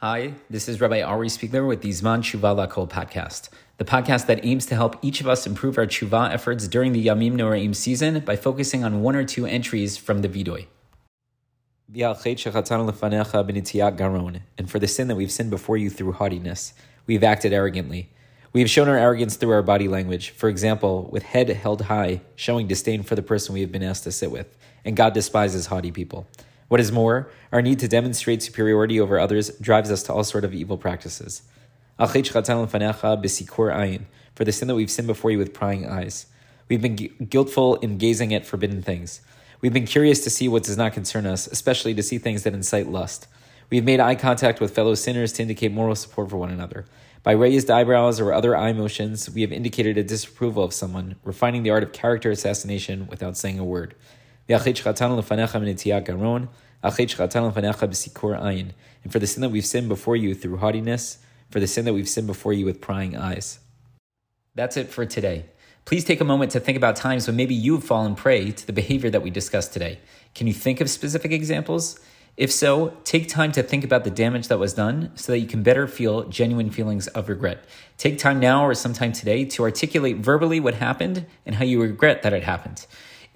Hi, this is Rabbi Ari Spiegler with the Zman Tshuva Lakol podcast, the podcast that aims to help each of us improve our tshuva efforts during the Yamim Noraim season by focusing on one or two entries from the Vidoy. And for the sin that we've sinned before you through haughtiness, we've acted arrogantly. We have shown our arrogance through our body language, for example, with head held high, showing disdain for the person we have been asked to sit with, and God despises haughty people. What is more, our need to demonstrate superiority over others drives us to all sort of evil practices. For the sin that we've sinned before you with prying eyes. We've been guiltful in gazing at forbidden things. We've been curious to see what does not concern us, especially to see things that incite lust. We have made eye contact with fellow sinners to indicate moral support for one another. By raised eyebrows or other eye motions, we have indicated a disapproval of someone, refining the art of character assassination without saying a word. And for the sin that we've sinned before you through haughtiness, for the sin that we've sinned before you with prying eyes. That's it for today. Please take a moment to think about times when maybe you've fallen prey to the behavior that we discussed today. Can you think of specific examples? If so, take time to think about the damage that was done so that you can better feel genuine feelings of regret. Take time now or sometime today to articulate verbally what happened and how you regret that it happened.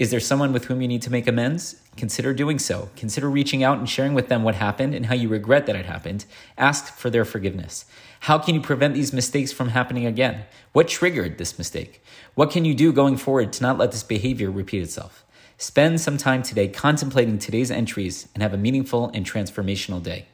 Is there someone with whom you need to make amends? Consider doing so. Consider reaching out and sharing with them what happened and how you regret that it happened. Ask for their forgiveness. How can you prevent these mistakes from happening again? What triggered this mistake? What can you do going forward to not let this behavior repeat itself? Spend some time today contemplating today's entries and have a meaningful and transformational day.